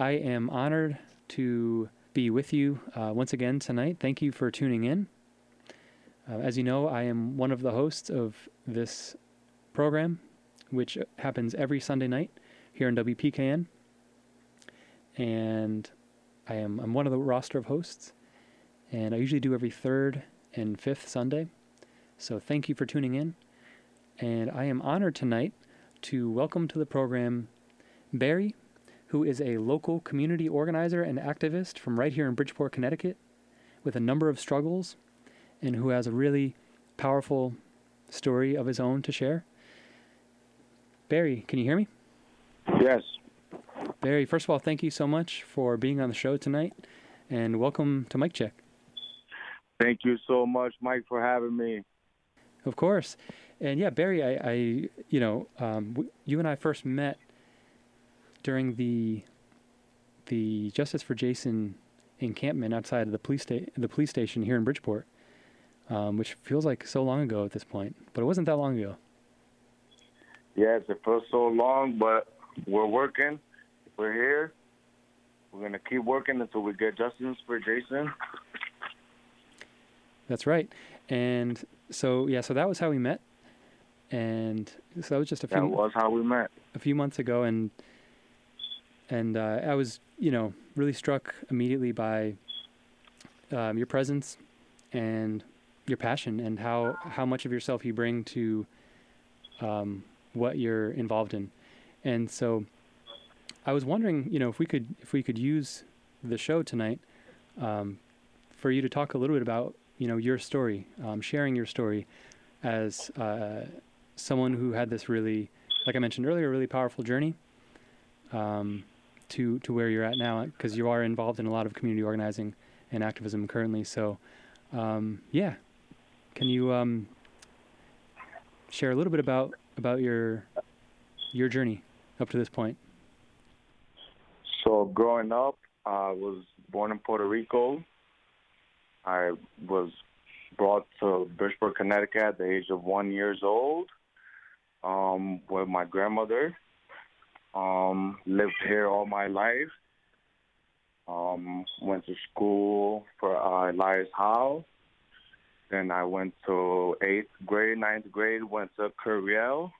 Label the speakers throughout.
Speaker 1: I am honored to be with you uh, once again tonight. Thank you for tuning in. Uh, as you know, I am one of the hosts of this program, which happens every Sunday night here in WPKN. And I am I'm one of the roster of hosts, and I usually do every third and fifth Sunday. So thank you for tuning in. And I am honored tonight to welcome to the program Berry who is a local community organizer and activist from right here in Bridgeport, Connecticut, with a number of struggles, and who has a really powerful story of his own to share. Berry, can you hear me?
Speaker 2: Yes.
Speaker 1: Berry, first of all, thank you so much for being on the show tonight, and welcome to Mike Check.
Speaker 2: Thank you so much, Mike, for having me.
Speaker 1: Of course, and yeah, Berry, I, I you know, um, w- you and I first met during the the Justice for Jayson encampment outside of the police sta- the police station here in Bridgeport, um, which feels like so long ago at this point, but it wasn't that long ago.
Speaker 2: Yes, it feels so long, but we're working. We're here. We're gonna keep working until we get justice for Jayson.
Speaker 1: That's right, and so yeah, so that was how we met, and so that was just a few.
Speaker 2: That was how we met.
Speaker 1: A few months ago, and and uh, I was, you know, really struck immediately by um, your presence and your passion and how how much of yourself you bring to um, what you're involved in. And so, I was wondering, you know, if we could if we could use the show tonight um, for you to talk a little bit about, you know, your story, um, sharing your story as uh, someone who had this really, like I mentioned earlier, really powerful journey. Um, to to where you're at now because you are involved in a lot of community organizing and activism currently. So, um, yeah, can you um, share a little bit about about your your journey up to this point?
Speaker 2: So, growing up, I was born in Puerto Rico. I was brought to Bridgeport, Connecticut at the age of one years old um, with my grandmother um, lived here all my life. Um, went to school for uh, Elias Howe. Then I went to eighth grade, ninth grade, went to Curiale,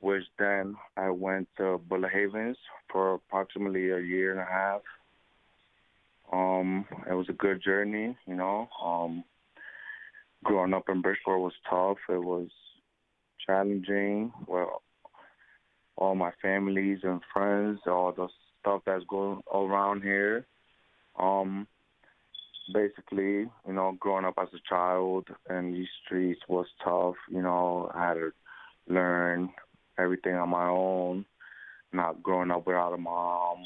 Speaker 2: which then I went to Bullard Havens for approximately a year and a half. Um, it was a good journey, you know. Um, growing up in Bridgeport was tough. It was challenging. Well, all my families and friends, all the stuff that's going around here. Um, basically, you know, growing up as a child in these streets was tough. You know, I had to learn everything on my own, not growing up without a mom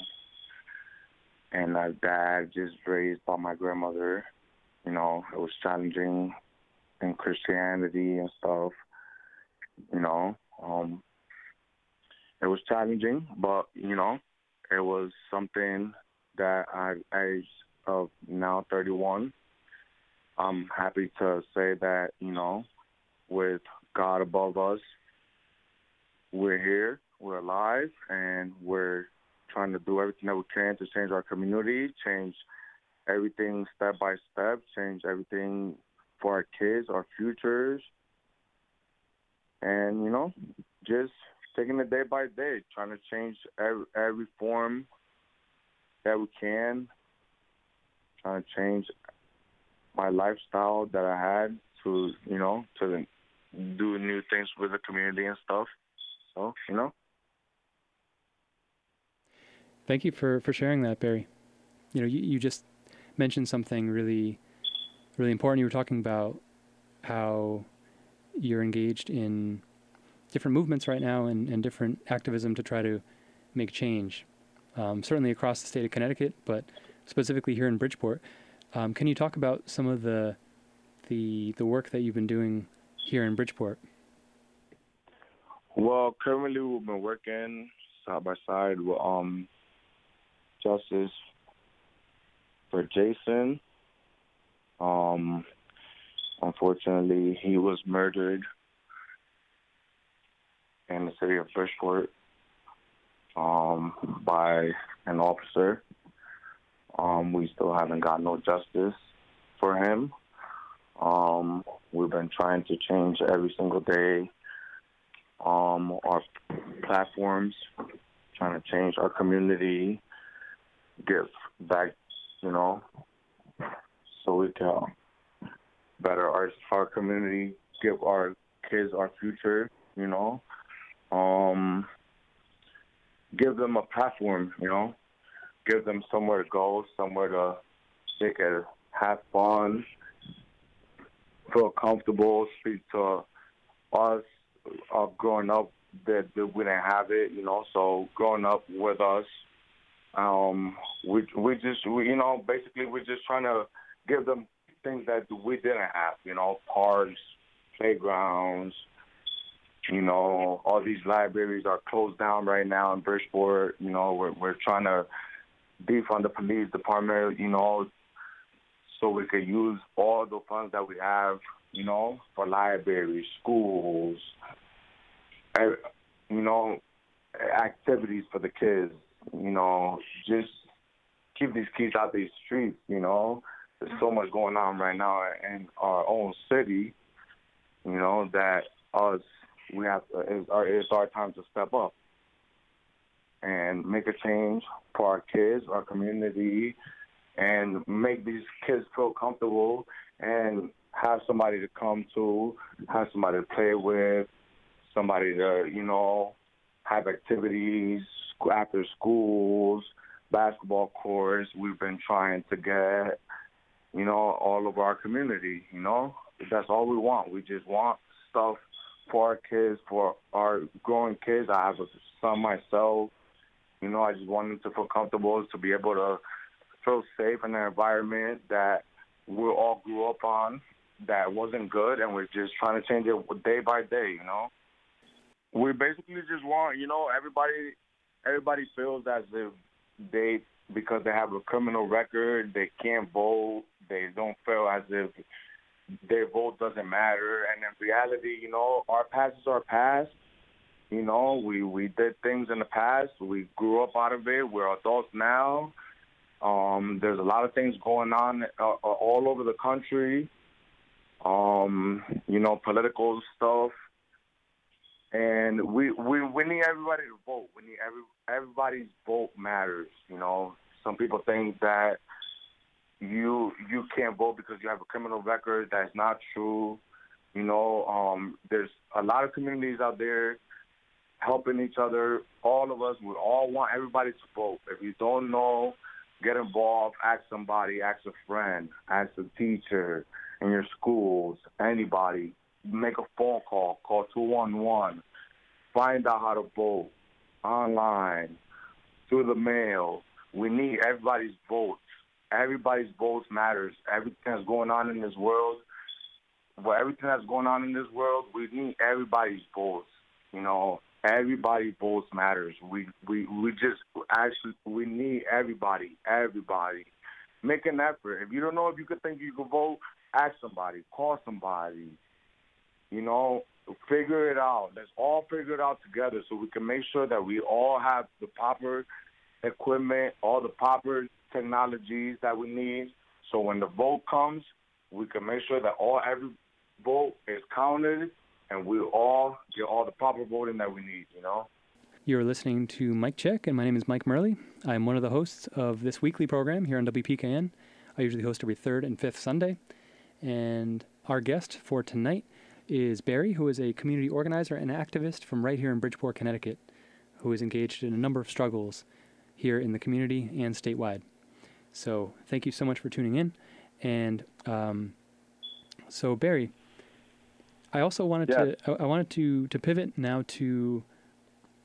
Speaker 2: and a dad just raised by my grandmother. You know, it was challenging in Christianity and stuff. You know, um, it was challenging, but you know, it was something that I, I of now 31. I'm happy to say that you know, with God above us, we're here, we're alive, and we're trying to do everything that we can to change our community, change everything step by step, change everything for our kids, our futures, and you know, just taking it day by day, trying to change every, every form that we can, trying to change my lifestyle that I had to, you know, to do new things with the community and stuff. So, you know.
Speaker 1: Thank you for, for sharing that, Berry. You know, you, you just mentioned something really, really important. You were talking about how you're engaged in different movements right now and, and different activism to try to make change, um, certainly across the state of Connecticut, but specifically here in Bridgeport. Um, can you talk about some of the the the work that you've been doing here in Bridgeport?
Speaker 2: Well, currently we've been working side by side with um, Justice for Jayson. Um, unfortunately, he was murdered in the city of Bridgeport. um, by an officer. Um, we still haven't got no justice for him. Um, we've been trying to change every single day um, our platforms, trying to change our community, give back, you know, so we can better our our community, give our kids our future, you know, um, give them a platform, you know, give them somewhere to go, somewhere to they can have fun, feel comfortable, speak to us uh, growing up that, that we didn't have it, you know. So growing up with us, um, we we just we, you know basically we're just trying to give them things that we didn't have, you know, parks, playgrounds. You know, all these libraries are closed down right now in Bridgeport. You know, we're we're trying to defund the police department. You know, so we could use all the funds that we have, you know, for libraries, schools, you know, activities for the kids. You know, just keep these kids out of these streets. You know, there's so much going on right now in our own city. You know that us we have to, it's, our, it's our time to step up and make a change for our kids, our community, and make these kids feel comfortable and have somebody to come to, have somebody to play with, somebody to, you know, have activities after schools, basketball courts. We've been trying to get, you know, all of our community, you know. That's all we want. We just want stuff for our kids, for our growing kids. I have a son myself. You know, I just want them to feel comfortable, to be able to feel safe in an environment that we all grew up on that wasn't good, and we're just trying to change it day by day. You know, we basically just want you know everybody. Everybody feels as if they because they have a criminal record, they can't vote. They don't feel as if their vote doesn't matter. And in reality, you know, our past is our past. You know, we we did things in the past. We grew up out of it. We're adults now. Um, there's a lot of things going on uh, all over the country. Um, you know, political stuff, and we we we need everybody to vote. We need every everybody's vote matters. You know, some people think that you you can't vote because you have a criminal record. That's not true. You know, um, there's a lot of communities out there helping each other. All of us, we all want everybody to vote. If you don't know Get involved. Ask somebody. Ask a friend. Ask a teacher in your schools. Anybody. Make a phone call. Call 211. Find out how to vote online, through the mail. We need everybody's votes. Everybody's votes matters. Everything that's going on in this world, well, everything that's going on in this world, we need everybody's votes. You know, everybody's votes matters. We we we just actually we need everybody, everybody. Make an effort. If you don't know if you could think you could vote, ask somebody, call somebody. You know, figure it out. Let's all figure it out together so we can make sure that we all have the proper equipment, all the proper technologies that we need. So when the vote comes, we can make sure that all every vote is counted and we all get all the proper voting that we need, you know?
Speaker 1: You're listening to Mike Check, and my name is Mike Merli. I'm one of the hosts of this weekly program here on WPKN. I usually host every third and fifth Sunday. And our guest for tonight is Berry, who is a community organizer and activist from right here in Bridgeport, Connecticut, who is engaged in a number of struggles here in the community and statewide. So thank you so much for tuning in. And um, so, Berry, I also wanted yeah. to I, wanted to to pivot now to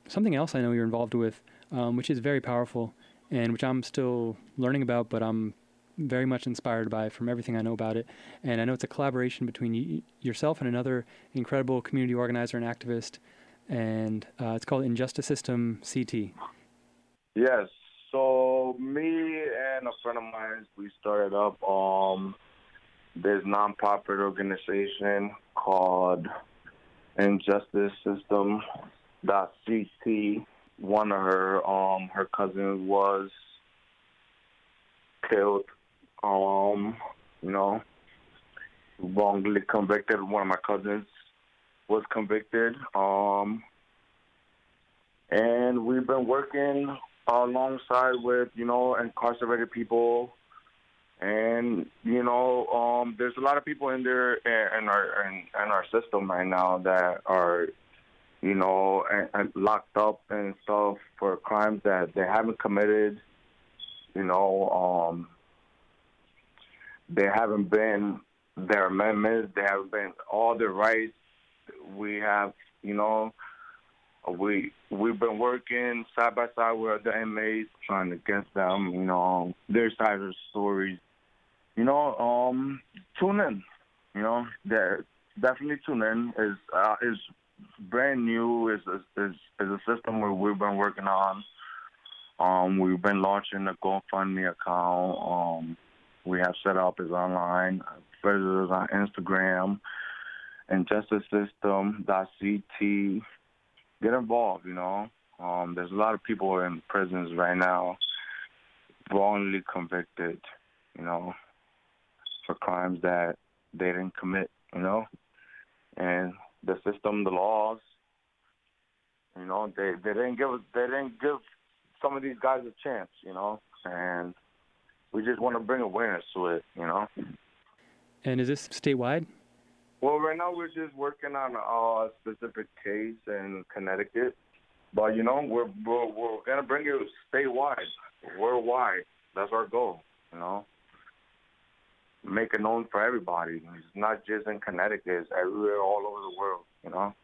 Speaker 1: something else I know you're involved with, um, which is very powerful and which I'm still learning about, but I'm very much inspired by from everything I know about it. And I know it's a collaboration between y- yourself and another incredible community organizer and activist, and uh, it's called Injustice System CT.
Speaker 2: Yes. Me and a friend of mine, we started up um, this nonprofit organization called Injustice System. Dot CT. one of her um her cousins was killed. Um, you know, wrongly convicted. One of my cousins was convicted. Um, and we've been working alongside with you know incarcerated people. And you know um there's a lot of people in there in our in, in our system right now that are you know and, and locked up and stuff for crimes that they haven't committed. You know um they haven't been their amendments they haven't been all their rights we have you know we we've been working side by side with the inmates, trying to get them, you know, their side of the stories. You know, um, tune in. You know, definitely tune in. is uh, is brand new. is is is a system where we've been working on. Um, we've been launching a GoFundMe account. Um, we have set up is online. Visit us on Instagram and justicesystem.ct get involved. You know, um, there's a lot of people in prisons right now wrongly convicted. You know, for crimes that they didn't commit. You know, and the system, the laws. You know, they they didn't give they didn't give some of these guys a chance. You know, and we just want to bring awareness to it. You know.
Speaker 1: And is this statewide?
Speaker 2: Well, right now we're just working on a specific case in Connecticut, but you know we're we're, we're gonna bring it statewide, worldwide. That's our goal. You know, make it known for everybody. It's not just in Connecticut; it's everywhere, all over the world. You know,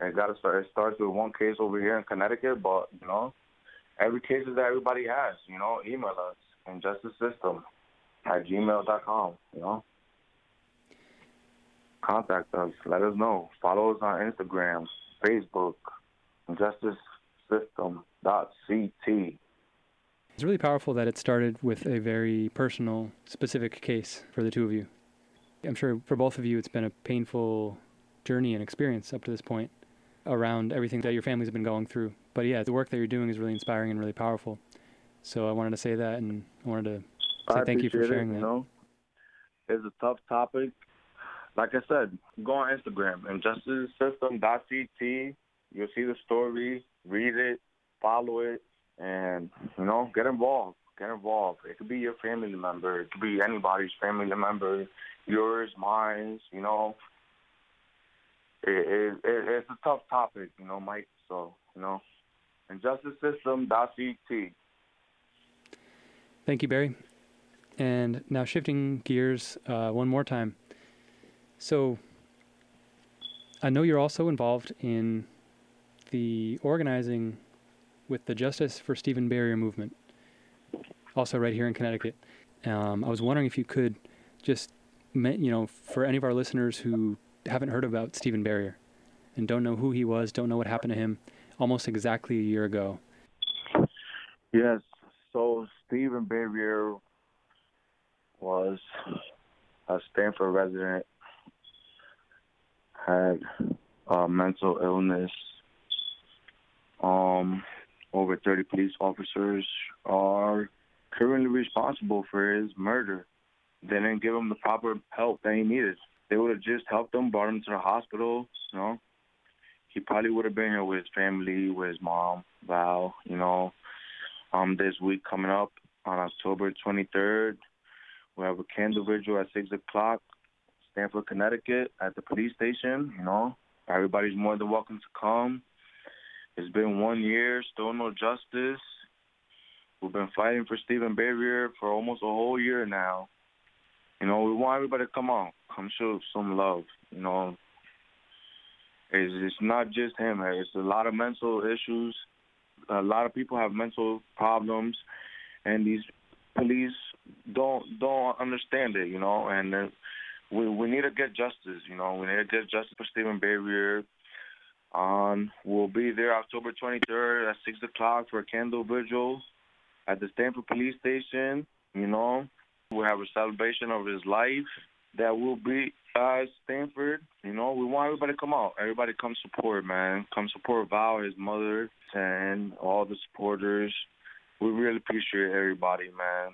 Speaker 2: and it got to start. It starts with one case over here in Connecticut, but you know, every case that everybody has. You know, email us injustice system at gmail.com. You know contact us. Let us know. Follow us on Instagram, Facebook, justicesystem.ct.
Speaker 1: It's really powerful that it started with a very personal, specific case for the two of you. I'm sure for both of you, it's been a painful journey and experience up to this point around everything that your families have been going through. But yeah, the work that you're doing is really inspiring and really powerful. So I wanted to say that, and I wanted to say
Speaker 2: I
Speaker 1: thank you for sharing
Speaker 2: it,
Speaker 1: that.
Speaker 2: You know, it's a tough topic, like I said, go on Instagram, injusticesystem.ct. You'll see the story, read it, follow it, and, you know, get involved. Get involved. It could be your family member. It could be anybody's family member, yours, mine, you know. It, it, it, it's a tough topic, you know, Mike. So, you know, injusticesystem.ct.
Speaker 1: Thank you, Berry. And now shifting gears uh, one more time. So I know you're also involved in the organizing with the Justice for Steven Barrier movement, also right here in Connecticut. Um, I was wondering if you could just, you know, for any of our listeners who haven't heard about Steven Barrier and don't know who he was, don't know what happened to him almost exactly a year ago.
Speaker 2: Yes. So Steven Barrier was a Stamford resident had uh, mental illness. Um, over 30 police officers are currently responsible for his murder. They didn't give him the proper help that he needed. They would have just helped him, brought him to the hospital, you know. He probably would have been here with his family, with his mom, Val, you know. Um, this week coming up on October 23rd, we have a candle vigil at 6 o'clock Stamford, Connecticut, at the police station. You know, everybody's more than welcome to come. It's been one year, still no justice. We've been fighting for Steven Barrier for almost a whole year now. You know, we want everybody to come out, come show some love. You know, it's, it's not just him. It's a lot of mental issues. A lot of people have mental problems, and these police don't don't understand it. You know, and we we need to get justice. You know, we need to get justice for Steven Barrier. Um, we'll be there October 23rd at six o'clock for a candle vigil at the Stamford Police Station. You know, we have a celebration of his life. that will be uh, Stamford. You know, we want everybody to come out. Everybody come support, man. Come support Val, his mother, and all the supporters. We really appreciate everybody, man.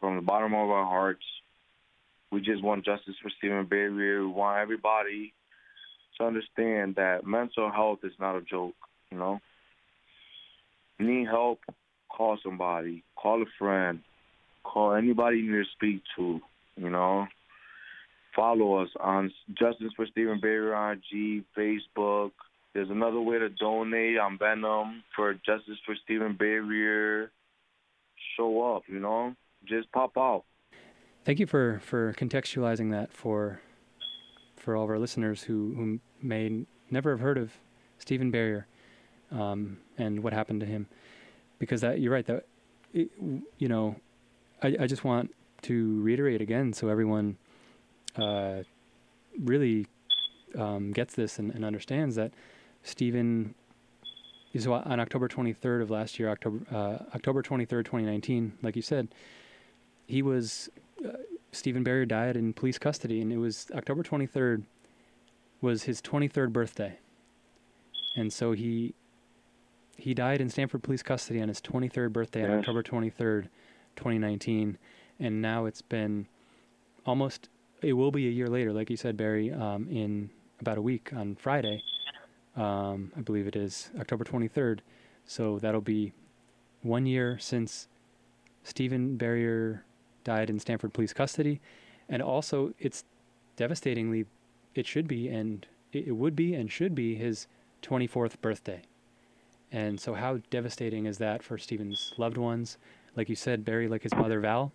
Speaker 2: From the bottom of our hearts, we just want justice for Steven Barrier. We want everybody to understand that mental health is not a joke, you know. Need help, call somebody, call a friend, call anybody you need to speak to, you know. Follow us on Justice for Steven Barrier on G, Facebook. There's another way to donate on Venmo for Justice for Steven Barrier. Show up, you know. Just pop out.
Speaker 1: Thank you for, for contextualizing that for for all of our listeners who, who may never have heard of Steven Barrier um, and what happened to him, because that you're right that it, you know I, I just want to reiterate again so everyone uh, really um, gets this and, and, understands that Steven. is on October 23rd of last year, October uh, October 23rd, 2019. Like you said, he was uh, Steven Barrier died in police custody, and it was October 23rd was his 23rd birthday, and so he he died in Stamford police custody on his 23rd birthday yes. on October 23rd, 2019, and now it's been almost it will be a year later, like you said, Berry, um, in about a week on Friday. Um, I believe it is October 23rd. So that'll be one year since Steven Barrier died in Stamford police custody. And also, it's devastatingly, it should be, and it would be, and should be his 24th birthday. And so, how devastating is that for Steven's loved ones? Like you said, Berry, like his mother Val,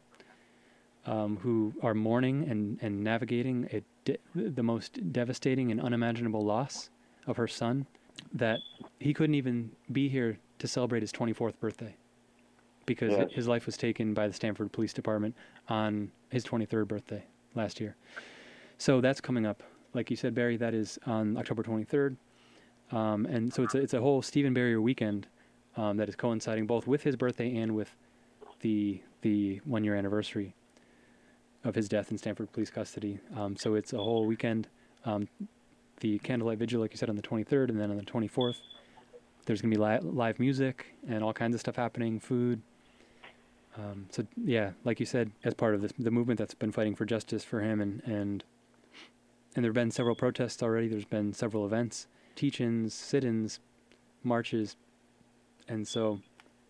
Speaker 1: um, who are mourning and, and navigating de- the most devastating and unimaginable loss of her son, that he couldn't even be here to celebrate his 24th birthday because yes. his life was taken by the Stamford Police Department on his 23rd birthday last year. So that's coming up. Like you said, Berry, that is on October 23rd. Um, and so it's a, it's a whole Steven Barrier weekend um, that is coinciding both with his birthday and with the the one year anniversary of his death in Stamford police custody. Um, so it's a whole weekend. Um, the candlelight vigil, like you said, on the 23rd, and then on the 24th, there's going to be li- live music and all kinds of stuff happening, food. Um, so yeah, like you said, as part of this, the movement that's been fighting for justice for him, and and and there have been several protests already. There's been several events, teach-ins, sit-ins, marches, and so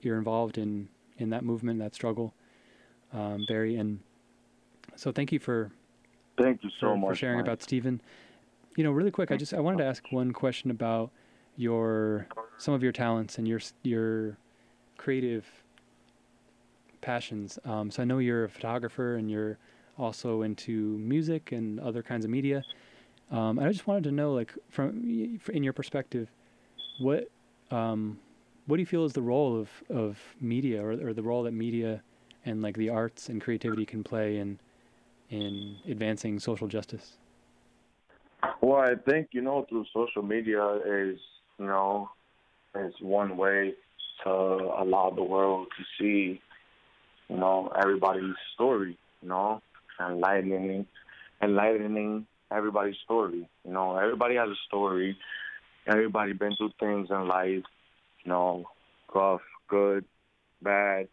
Speaker 1: you're involved in in that movement, that struggle, um, Berry. And so thank you for
Speaker 2: thank you so
Speaker 1: for,
Speaker 2: much
Speaker 1: for sharing
Speaker 2: Mike.
Speaker 1: about Steven. You know, really quick, I just I wanted to ask one question about your some of your talents and your your creative passions. Um, so I know you're a photographer and you're also into music and other kinds of media. Um, I just wanted to know, like, from in your perspective, what um, what do you feel is the role of, of media or, or the role that media and like the arts and creativity can play in in advancing social justice?
Speaker 2: Well, I think you know through social media is you know is one way to allow the world to see you know everybody's story, you know, enlightening enlightening everybody's story. You know, everybody has a story. Everybody been through things in life, you know, rough, good, bad,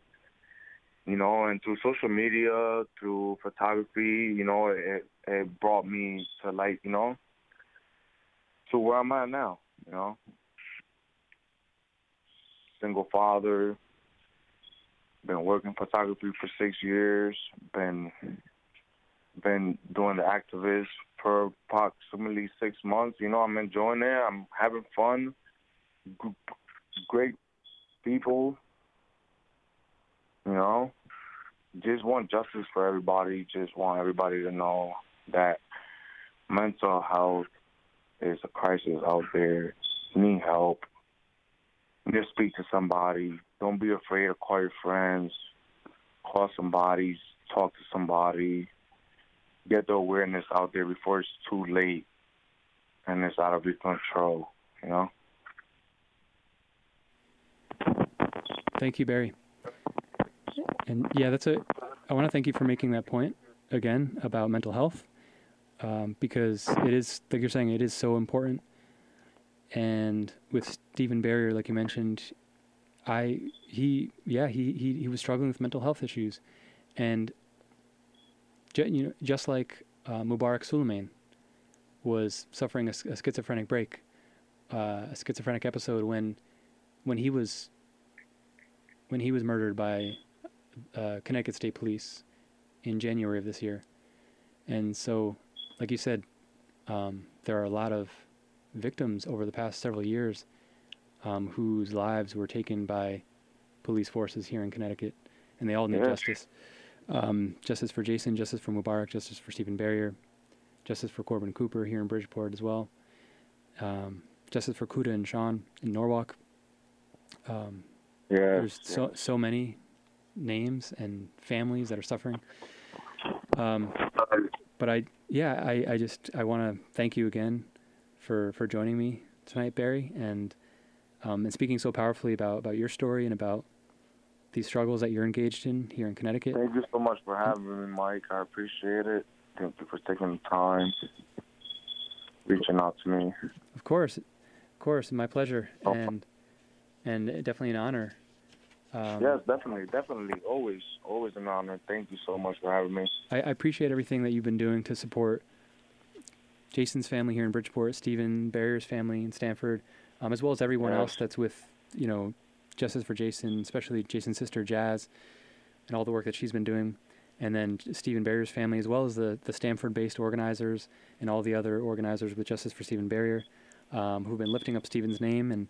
Speaker 2: you know, and through social media, through photography, you know, it it brought me to like, you know, to where I'm at now, you know. Single father, been working photography for six years, been been doing the activist for approximately six months. You know, I'm enjoying it. I'm having fun. Great people, you know, just want justice for everybody. Just want everybody to know that mental health is a crisis out there. Need help. Need speak to somebody. Don't be afraid to call your friends. Call somebody. Talk to somebody. Get the awareness out there before it's too late and it's out of your control. You know.
Speaker 1: Thank you, Berry. And yeah, that's a. I want to thank you for making that point again about mental health um, because it is like you're saying, it is so important. And with Steven Barrier, like you mentioned, I he yeah he he he was struggling with mental health issues, and you know just like uh, Mubarak Soulemane was suffering a, a schizophrenic break, uh, a schizophrenic episode when when he was when he was murdered by uh, Connecticut State Police in January of this year, and so like you said, um, there are a lot of victims over the past several years um, whose lives were taken by police forces here in Connecticut, and they all need justice. Um, justice for Jayson, justice for Mubarak, justice for Steven Barrier, justice for Corbin Cooper here in Bridgeport as well, um, justice for Kuda and Sean in Norwalk. Um,
Speaker 2: Yes.
Speaker 1: there's so so many names and families that are suffering. Um, but I, yeah, I, I just I want to thank you again for for joining me tonight, Berry, and um, and speaking so powerfully about about your story and about these struggles that you're engaged in here in Connecticut.
Speaker 2: Thank you so much for having me, Mike. I appreciate it. Thank you for taking the time, reaching out to me.
Speaker 1: Of course, of course, my pleasure,
Speaker 2: Oh.
Speaker 1: and and definitely an honor. Um,
Speaker 2: yes, definitely, definitely. Always, always an honor. Thank you so much for having me.
Speaker 1: I, I appreciate everything that you've been doing to support Jayson's family here in Bridgeport, Steven Barrier's family in Stamford, um, as well as everyone
Speaker 2: Yes.
Speaker 1: else that's with, you know, Justice for Jayson, especially Jayson's sister Jazz, and all the work that she's been doing, and then Steven Barrier's family, as well as the the Stamford-based organizers and all the other organizers with Justice for Steven Barrier, um, who've been lifting up Steven's name and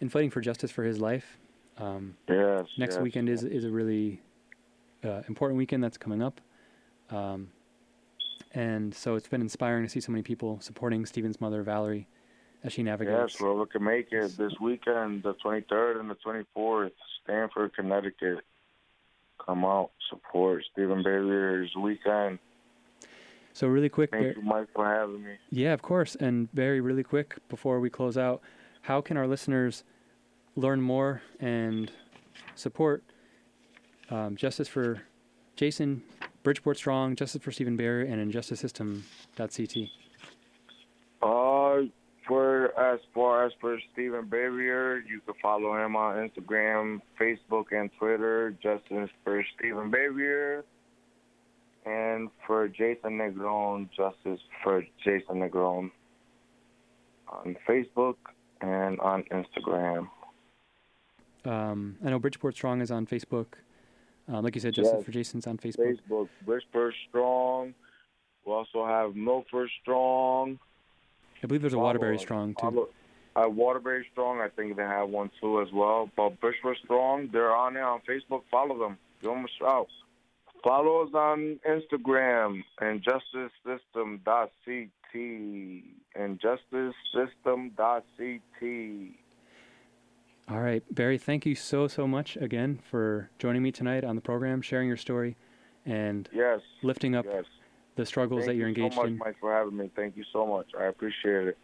Speaker 1: and fighting for justice for his life. Um,
Speaker 2: Yes.
Speaker 1: next
Speaker 2: yes.
Speaker 1: weekend is is a really uh, important weekend that's coming up, um, and so it's been inspiring to see so many people supporting Steven's mother Valerie as she navigates.
Speaker 2: Yes, whoever can make it this weekend, the 23rd and the 24th, Stamford, Connecticut. Come out, support Steven Barrier's weekend.
Speaker 1: So really quick,
Speaker 2: Thank
Speaker 1: Bar-
Speaker 2: you, Mike, for having me.
Speaker 1: yeah, of course, and very really quick before we close out, how can our listeners learn more and support um, justice for Jayson, Bridgeport Strong, Justice for Steven Barrier, and InjusticeSystem.ct?
Speaker 2: Uh, for as far as for Steven Barrier, you can follow him on Instagram, Facebook, and Twitter. Justice for Steven Barrier. And for Jayson Negron, Justice for Jayson Negron on Facebook and on Instagram.
Speaker 1: Um, I know Bridgeport Strong is on Facebook. Um, like you said, Justice
Speaker 2: Yes.
Speaker 1: for Jayson's on Facebook.
Speaker 2: Facebook, Bridgeport Strong. We also have Milford Strong.
Speaker 1: I believe there's a Waterbury. Strong too.
Speaker 2: Uh, Waterbury Strong, I think they have one too as well. But Bridgeport Strong, they're on there on Facebook. Follow them. Give them a shout. Follow us on Instagram and justicesystem.ct and justicesystem.ct.
Speaker 1: All right, Berry, thank you so so much again for joining me tonight on the program, sharing your story, and
Speaker 2: Yes.
Speaker 1: lifting up
Speaker 2: yes.
Speaker 1: the struggles
Speaker 2: Thank
Speaker 1: that you're
Speaker 2: you
Speaker 1: engaged
Speaker 2: so much,
Speaker 1: in.
Speaker 2: Mike, for having me. Thank you so much. I appreciate it.